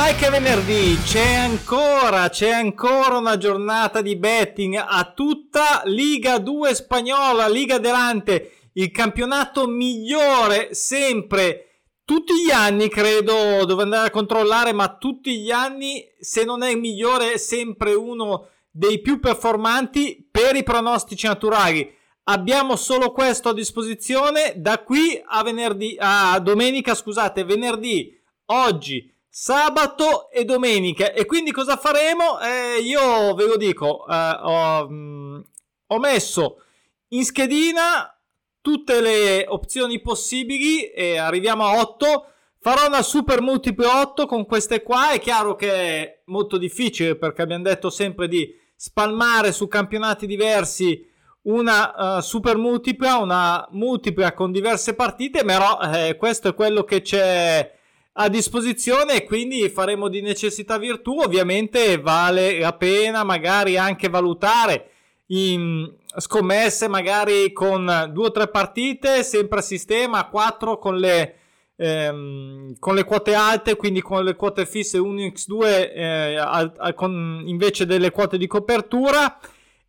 Dai che venerdì c'è ancora, c'è ancora una giornata di betting a tutta Liga 2 spagnola, Liga Delante, il campionato migliore sempre. Tutti gli anni credo, devo andare a controllare, ma tutti gli anni, se non è il migliore, è sempre uno dei più performanti per i pronostici naturali. Abbiamo solo questo a disposizione da qui a venerdì, a domenica, scusate, venerdì, oggi sabato e domenica. E quindi cosa faremo? Eh, io ve lo dico, eh, ho, mm, ho, messo in schedina tutte le opzioni possibili e arriviamo a 8. Farò una super multiplo 8 con queste qua. È chiaro che è molto difficile perché abbiamo detto sempre di spalmare su campionati diversi una uh, super multipla, una multipla con diverse partite, però eh, questo è quello che c'è a disposizione e quindi faremo di necessità virtù. Ovviamente vale la pena magari anche valutare in scommesse magari con due o tre partite, sempre a sistema, quattro con le, ehm, con le quote alte, quindi con le quote fisse 1x2 eh, invece delle quote di copertura.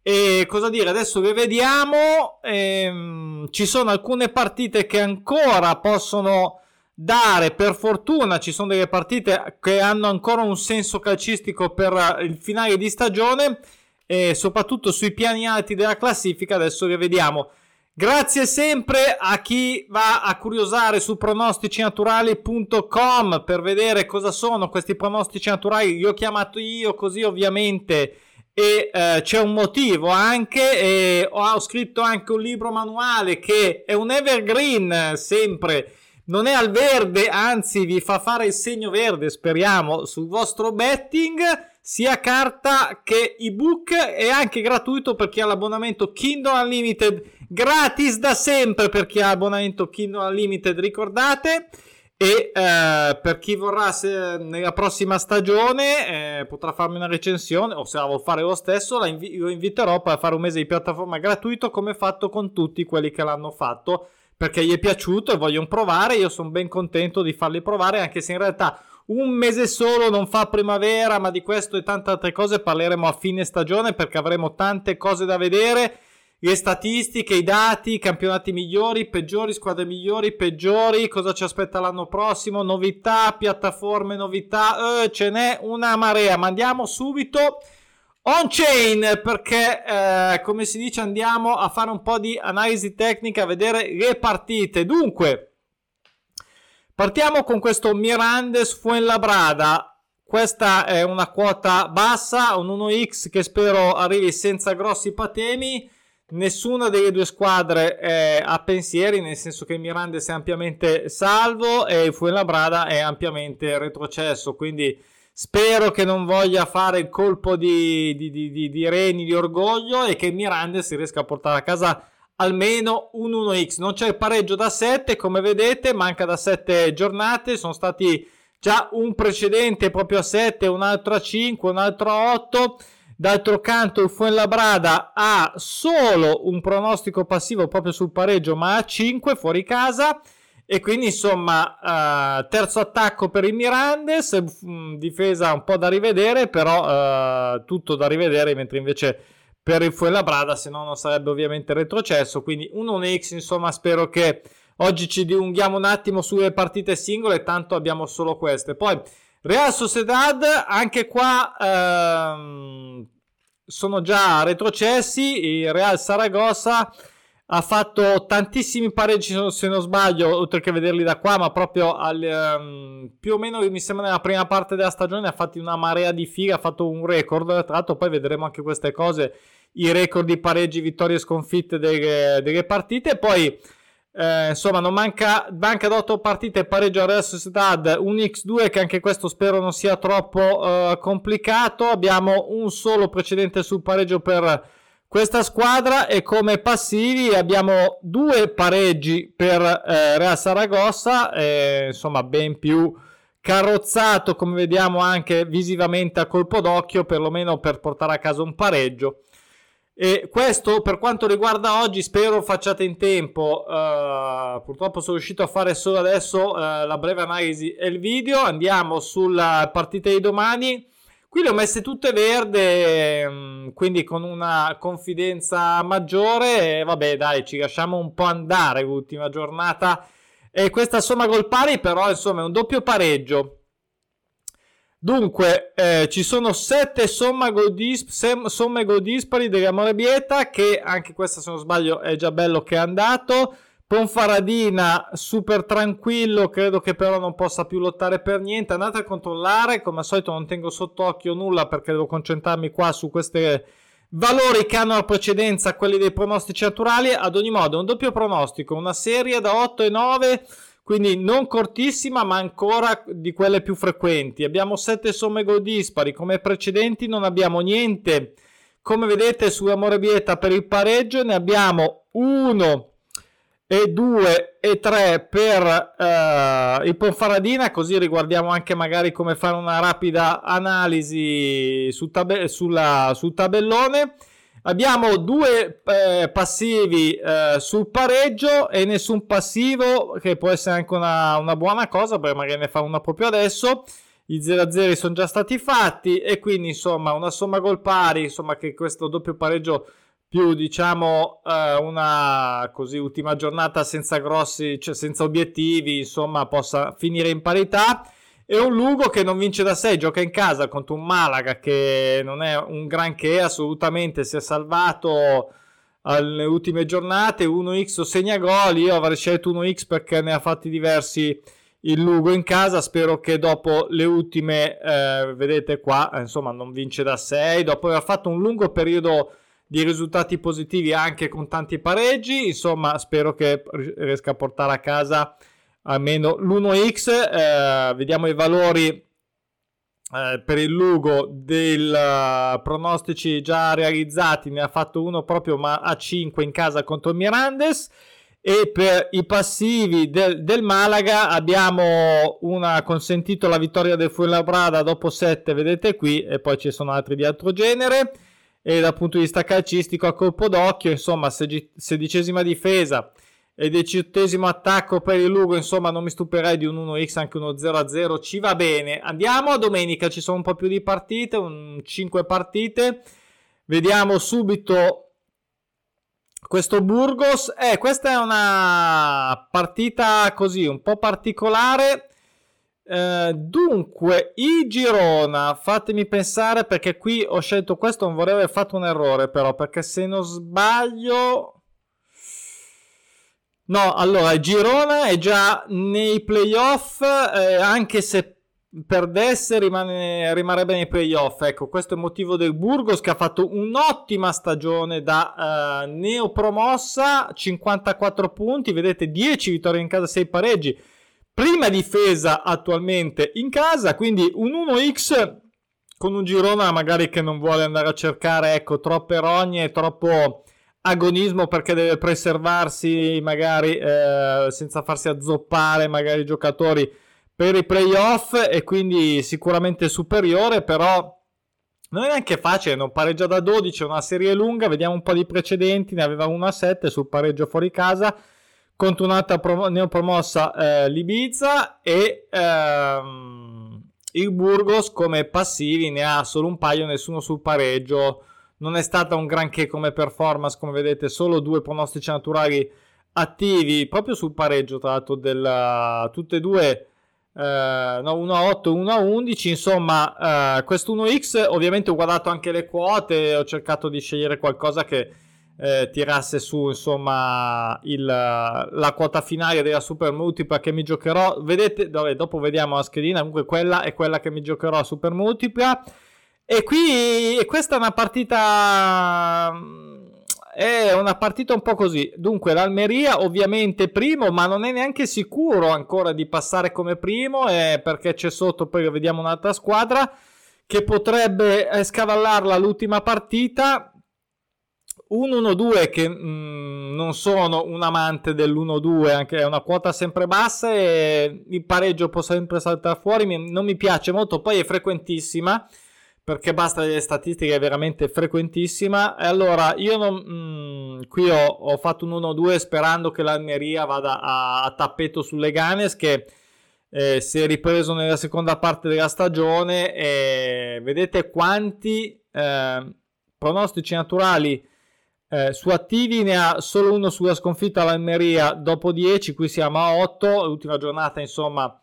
E cosa dire? Adesso le vediamo. Ehm, ci sono alcune partite che ancora possono dare per fortuna ci sono delle partite che hanno ancora un senso calcistico per il finale di stagione e soprattutto sui piani alti della classifica adesso le vediamo. Grazie sempre a chi va a curiosare su pronosticinaturali.com per vedere cosa sono questi pronostici naturali. Li ho chiamato io così ovviamente e eh, c'è un motivo anche e ho scritto anche un libro manuale che è un evergreen sempre non è al verde, anzi vi fa fare il segno verde, speriamo, sul vostro betting, sia carta che ebook. E anche gratuito per chi ha l'abbonamento Kindle Unlimited, gratis da sempre per chi ha l'abbonamento Kindle Unlimited, ricordate. E eh, per chi vorrà se, nella prossima stagione eh, potrà farmi una recensione o se la vuol fare lo stesso invi- lo inviterò per fare un mese di piattaforma gratuito come fatto con tutti quelli che l'hanno fatto perché gli è piaciuto e vogliono provare. Io sono ben contento di farli provare, anche se in realtà un mese solo non fa primavera, ma di questo e tante altre cose parleremo a fine stagione perché avremo tante cose da vedere. Le statistiche, i dati, campionati migliori, peggiori, squadre migliori, peggiori, cosa ci aspetta l'anno prossimo, novità, piattaforme, novità, eh, ce n'è una marea. Ma andiamo subito on chain perché eh, come si dice andiamo a fare un po' di analisi tecnica a vedere le partite. Dunque partiamo con questo Mirandes Fuenlabrada. Questa è una quota bassa un 1x che spero arrivi senza grossi patemi. Nessuna delle due squadre è a pensieri nel senso che Mirandes è ampiamente salvo e Fuenlabrada è ampiamente retrocesso quindi Spero che non voglia fare il colpo di, di, di, di reni di orgoglio e che Miranda si riesca a portare a casa almeno un 1x. Non c'è il pareggio da 7, come vedete, manca da 7 giornate. Sono stati già un precedente proprio a 7, un altro a 5, un altro a 8. D'altro canto il Fuenlabrada ha solo un pronostico passivo proprio sul pareggio, ma a 5 fuori casa. E quindi insomma, uh, terzo attacco per il Mirandes, mh, difesa un po' da rivedere, però uh, tutto da rivedere, mentre invece per il Fuenlabrada, se no non sarebbe ovviamente retrocesso. Quindi un 1x, insomma, spero che oggi ci dilunghiamo un attimo sulle partite singole, tanto abbiamo solo queste. Poi Real Sociedad, anche qua ehm, sono già retrocessi, il Real Saragossa ha fatto tantissimi pareggi se non sbaglio oltre che vederli da qua ma proprio al, um, più o meno mi sembra nella prima parte della stagione ha fatto una marea di figa ha fatto un record. Tra l'altro poi vedremo anche queste cose i record di pareggi vittorie e sconfitte delle, delle partite. Poi eh, insomma non manca manca da 8 partite pareggio a Real Sociedad un x2 che anche questo spero non sia troppo uh, complicato. Abbiamo un solo precedente sul pareggio per questa squadra e come passivi abbiamo due pareggi per eh, Real Saragossa, eh, insomma ben più carrozzato come vediamo anche visivamente a colpo d'occhio, perlomeno per portare a casa un pareggio. E questo per quanto riguarda oggi, spero facciate in tempo. Uh, purtroppo sono riuscito a fare solo adesso uh, la breve analisi e il video. Andiamo sulla partita di domani. Qui le ho messe tutte verde, mm, quindi con una confidenza maggiore. Vabbè, dai, ci lasciamo un po' andare l'ultima giornata. E questa somma gol pari, però, insomma, è un doppio pareggio. Dunque, eh, ci sono sette somme gol, dis- somme gol dispari dell'Amore Bieta, che anche questa, se non sbaglio, è già bello che è andato. Ponfaradina super tranquillo, credo che però non possa più lottare per niente. Andate a controllare, come al solito non tengo sott'occhio nulla perché devo concentrarmi qua su questi valori che hanno la precedenza quelli dei pronostici naturali. Ad ogni modo, un doppio pronostico, una serie da 8 e 9, quindi non cortissima ma ancora di quelle più frequenti. Abbiamo 7 somme gol dispari, come precedenti non abbiamo niente. Come vedete su Amore Bieta per il pareggio ne abbiamo uno e 2 e 3 per uh, il Ponfaradina, così riguardiamo anche magari come fare una rapida analisi sul, tab- sulla, sul tabellone. Abbiamo due eh, passivi eh, sul pareggio e nessun passivo, che può essere anche una, una buona cosa, perché magari ne fa una proprio adesso. I 0-0 sono già stati fatti e quindi insomma una somma gol pari, insomma che questo doppio pareggio più diciamo eh, una così ultima giornata senza grossi, cioè senza obiettivi, insomma, possa finire in parità. E un Lugo che non vince da 6, gioca in casa contro un Malaga che non è un granché, assolutamente si è salvato alle ultime giornate. 1x o segna gol. Io avrei scelto 1x perché ne ha fatti diversi il Lugo in casa. Spero che dopo le ultime, eh, vedete qua, insomma, non vince da 6. Dopo aver fatto un lungo periodo di risultati positivi anche con tanti pareggi. Insomma, spero che riesca a portare a casa almeno l'1x. Eh, vediamo i valori eh, per il Lugo dei uh, pronostici già realizzati. Ne ha fatto uno proprio ma a 5 in casa contro Mirandes. E per i passivi del, del Malaga abbiamo una consentito la vittoria del Fuenlabrada dopo 7, vedete qui, e poi ci sono altri di altro genere e dal punto di vista calcistico a colpo d'occhio, insomma, sedicesima difesa e diciottesimo attacco per il Lugo, insomma, non mi stupirei di un 1x, anche uno 0-0, ci va bene. Andiamo a domenica, ci sono un po' più di partite, un 5 partite. Vediamo subito questo Burgos. Eh, questa è una partita così, un po' particolare eh, dunque, il Girona, fatemi pensare perché qui ho scelto questo, non vorrei aver fatto un errore però, perché se non sbaglio... No, allora, Girona è già nei playoff, eh, anche se perdesse rimane, rimarrebbe nei playoff. Ecco, questo è il motivo del Burgos che ha fatto un'ottima stagione da eh, neopromossa, 54 punti, vedete 10 vittorie in casa, 6 pareggi prima difesa attualmente in casa, quindi un 1x con un Girona magari che non vuole andare a cercare ecco, troppe rogne, troppo agonismo perché deve preservarsi magari eh, senza farsi azzoppare magari i giocatori per i playoff e quindi sicuramente superiore, però non è neanche facile, non pareggia da 12, è una serie lunga, vediamo un po' di precedenti, ne aveva 1 a 7 sul pareggio fuori casa contro un'altra pro- neopromossa eh, l'Ibiza e ehm, il Burgos come passivi ne ha solo un paio, nessuno sul pareggio. Non è stata un granché come performance, come vedete, solo due pronostici naturali attivi proprio sul pareggio, tra l'altro, della, tutte e due. Eh, no, 1 a 8 1 a 11 insomma eh, questo 1x ovviamente ho guardato anche le quote ho cercato di scegliere qualcosa che eh, tirasse su insomma il, la quota finale della super multipla che mi giocherò. Vedete dove dopo vediamo la schedina. Comunque quella è quella che mi giocherò a super multipla. E qui e questa è una partita è una partita un po' così. Dunque l'Almeria ovviamente primo ma non è neanche sicuro ancora di passare come primo eh, perché c'è sotto poi vediamo un'altra squadra che potrebbe scavallarla l'ultima partita un 1-2 che mh, mm, non sono un amante dell'1-2, anche è una quota sempre bassa e il pareggio può sempre saltare fuori, mi, non mi piace molto, poi è frequentissima, perché basta delle statistiche veramente frequentissima. E allora io non, mh, qui ho, ho, fatto un 1-2 sperando che l'Almeria vada a, a tappeto sulle Ganes che eh, si è ripreso nella seconda parte della stagione e vedete quanti eh, pronostici naturali eh, su attivi ne ha solo uno sulla sconfitta all'Almeria dopo 10, qui siamo a 8, l'ultima giornata insomma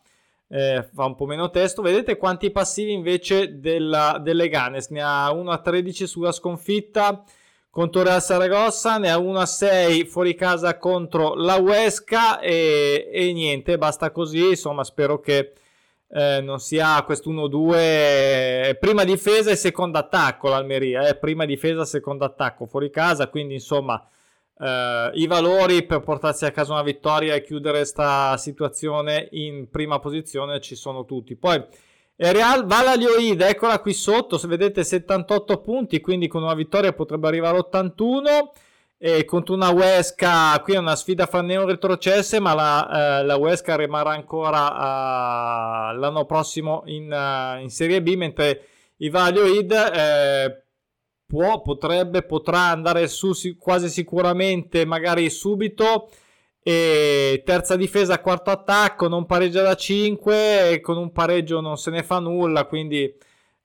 eh, fa un po' meno testo. Vedete quanti passivi invece della, delle Ganes, ne ha 1 a 13 sulla sconfitta contro Real Saragossa, ne ha 1 a 6 fuori casa contro la Huesca e, e niente, basta così, insomma spero che eh, non si ha questo 1-2 eh, prima difesa e secondo attacco l'Almeria eh, prima difesa e secondo attacco fuori casa quindi insomma eh, i valori per portarsi a casa una vittoria e chiudere questa situazione in prima posizione ci sono tutti. Poi Real Valladolid eccola qui sotto se vedete 78 punti quindi con una vittoria potrebbe arrivare a 81 e contro una Huesca, qui è una sfida fra neo retrocesse, ma la, eh, la Huesca rimarrà ancora uh, l'anno prossimo in, uh, in, Serie B, mentre i Valioid eh, può, potrebbe, potrà andare su si, quasi sicuramente, magari subito. E terza difesa, quarto attacco, non pareggia da 5 e con un pareggio non se ne fa nulla, quindi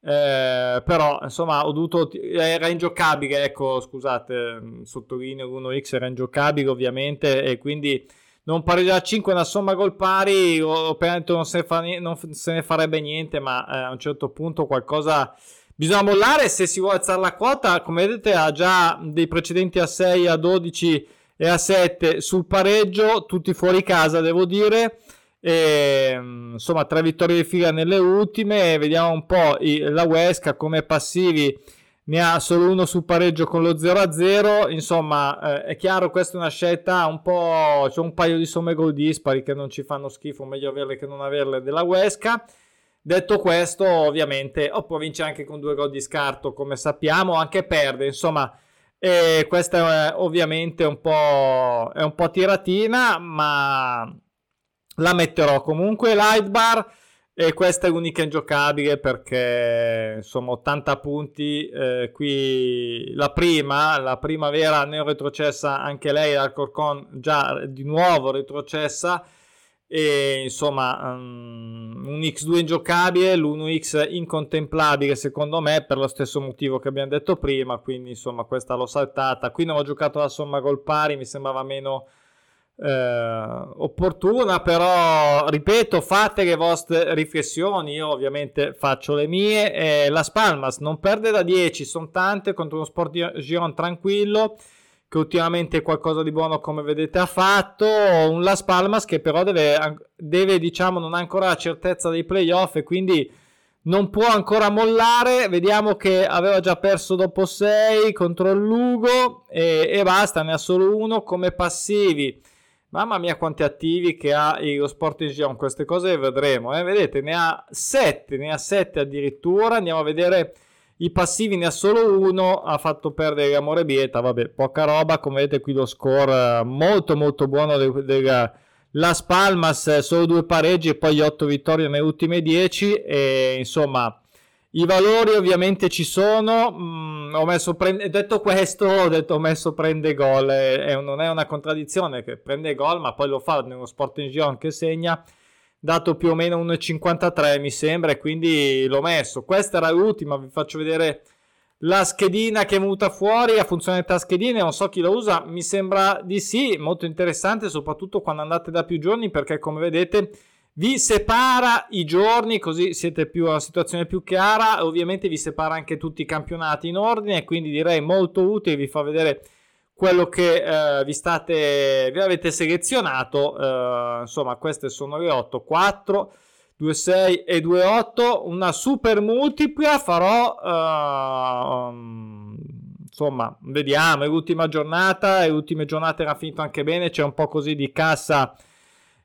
eh, però insomma ho dovuto era ingiocabile ecco scusate mm, sottolineo 1x era ingiocabile ovviamente e quindi non pareggia a 5 una somma gol pari ovviamente non non se ne farebbe niente ma eh, a un certo punto qualcosa bisogna mollare se si vuole alzare la quota come vedete ha già dei precedenti a 6 a 12 e a 7 sul pareggio tutti fuori casa devo dire e, insomma, tre vittorie di fila nelle ultime. Vediamo un po' la Huesca come passivi. Ne ha solo uno sul pareggio con lo 0-0. Insomma, eh, è chiaro, questa è una scelta un po'. C'è un paio di somme gol dispari che non ci fanno schifo. Meglio averle che non averle della Huesca. Detto questo, ovviamente, o può vincere anche con due gol di scarto, come sappiamo, anche perde. Insomma, eh, questa è ovviamente un po', è un po' tiratina, ma la metterò comunque light bar e questa è l'unica ingiocabile perché insomma 80 punti eh, qui la prima la primavera ne ho retrocessa anche lei Alcorcon già di nuovo retrocessa e insomma um, un x2 ingiocabile l'1x incontemplabile secondo me per lo stesso motivo che abbiamo detto prima quindi insomma questa l'ho saltata. Qui non ho giocato la somma gol pari mi sembrava meno eh, opportuna, però ripeto, fate le vostre riflessioni. Io ovviamente faccio le mie. Eh, la Spalmas non perde da 10, sono tante contro uno Sport Giron tranquillo. Che ultimamente qualcosa di buono, come vedete, ha fatto. Un Las Palmas che però deve, deve diciamo, non ha ancora la certezza dei playoff e quindi non può ancora mollare. Vediamo che aveva già perso dopo 6 contro il Lugo e, e basta, ne ha solo uno come passivi Mamma mia quanti attivi che ha lo Sport Gion, queste cose le vedremo. Eh? Vedete, ne ha 7, ne ha 7 addirittura. Andiamo a vedere i passivi, ne ha solo uno, ha fatto perdere l'amore bieta, vabbè, poca roba. Come vedete qui lo score molto molto buono della Las Palmas, solo due pareggi e poi 8 vittorie nelle ultime 10 e insomma i valori ovviamente ci sono. Mm, ho messo prende, detto questo, ho detto ho messo prende gol. È, non è una contraddizione che prende gol, ma poi lo fa nello sport in Gion che segna. Dato più o meno 1,53 mi sembra, e quindi l'ho messo. Questa era l'ultima, vi faccio vedere la schedina che è venuta fuori. A funzionalità schedine, non so chi la usa, mi sembra di sì. Molto interessante, soprattutto quando andate da più giorni, perché come vedete vi separa i giorni così siete più a situazione più chiara. Ovviamente vi separa anche tutti i campionati in ordine quindi direi molto utile vi fa vedere quello che eh, vi state vi avete selezionato. Eh, insomma queste sono le 8 4 2 6 e 2 8 una super multipla farò eh, um, insomma vediamo. È l'ultima giornata e le ultime giornate era finito anche bene c'è un po' così di cassa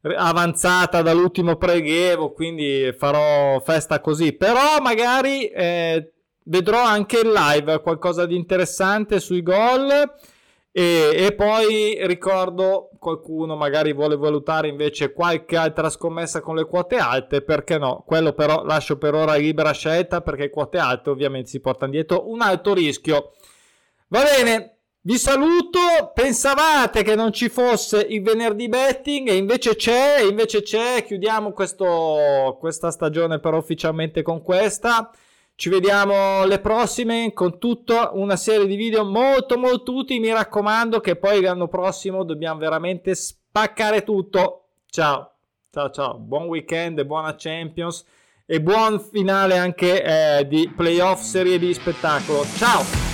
avanzata dall'ultimo preghevo, quindi farò festa così. Però magari eh, vedrò anche in live qualcosa di interessante sui gol E, e, poi ricordo qualcuno magari vuole valutare invece qualche altra scommessa con le quote alte, perché no? Quello però lascio per ora libera scelta perché quote alte ovviamente si portano dietro un alto rischio. Va bene, vi saluto. Pensavate che non ci fosse il venerdì betting e invece c'è, invece c'è. Chiudiamo questo, questa stagione però ufficialmente con questa. Ci vediamo le prossime con tutta una serie di video molto molto utili. Mi raccomando che poi l'anno prossimo dobbiamo veramente spaccare tutto. Ciao, ciao, ciao. Buon weekend buona Champions e buon finale anche eh, di playoff serie di spettacolo. Ciao!